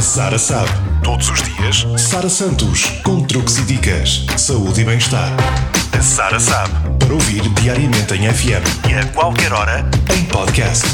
A Sara sabe. Todos os dias, Sara Santos, com truques e dicas, saúde e bem-estar. A Sara sabe. Para ouvir diariamente em FM e a qualquer hora em podcast.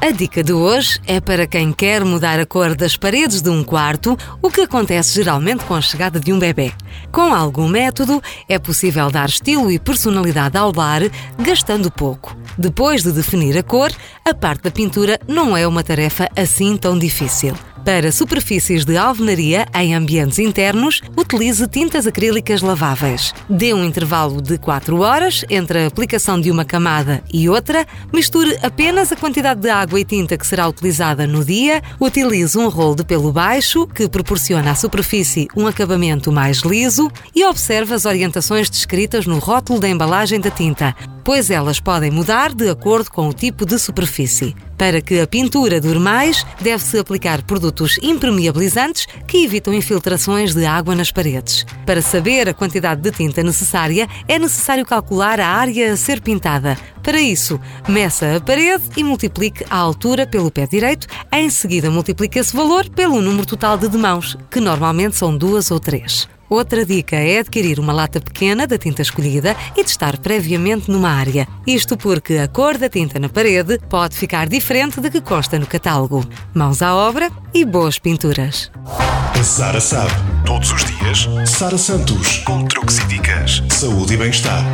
A dica de hoje é para quem quer mudar a cor das paredes de um quarto, o que acontece geralmente com a chegada de um bebê. Com algum método, é possível dar estilo e personalidade ao lar, gastando pouco. Depois de definir a cor, a parte da pintura não é uma tarefa assim tão difícil. Para superfícies de alvenaria em ambientes internos, utilize tintas acrílicas laváveis. Dê um intervalo de 4 horas entre a aplicação de uma camada e outra, misture apenas a quantidade de água e tinta que será utilizada no dia, utilize um rolo de pelo baixo, que proporciona à superfície um acabamento mais liso, e observe as orientações descritas no rótulo da embalagem da tinta, pois elas podem mudar de acordo com o tipo de superfície. Para que a pintura dure mais, deve-se aplicar produtos impermeabilizantes que evitam infiltrações de água nas paredes. Para saber a quantidade de tinta necessária, é necessário calcular a área a ser pintada. Para isso, meça a parede e multiplique a altura pelo pé direito, em seguida multiplique esse valor pelo número total de demãos, que normalmente são duas ou três. Outra dica é adquirir uma lata pequena da tinta escolhida e testar previamente numa área. Isto porque a cor da tinta na parede pode ficar diferente da que consta no catálogo. Mãos à obra e boas pinturas. A Sara sabe. Todos os dias, Sara Santos, com truques e dicas, saúde e bem-estar.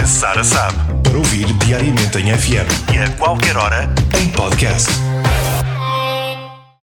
A Sara sabe. Para ouvir diariamente em FM e a qualquer hora em podcast.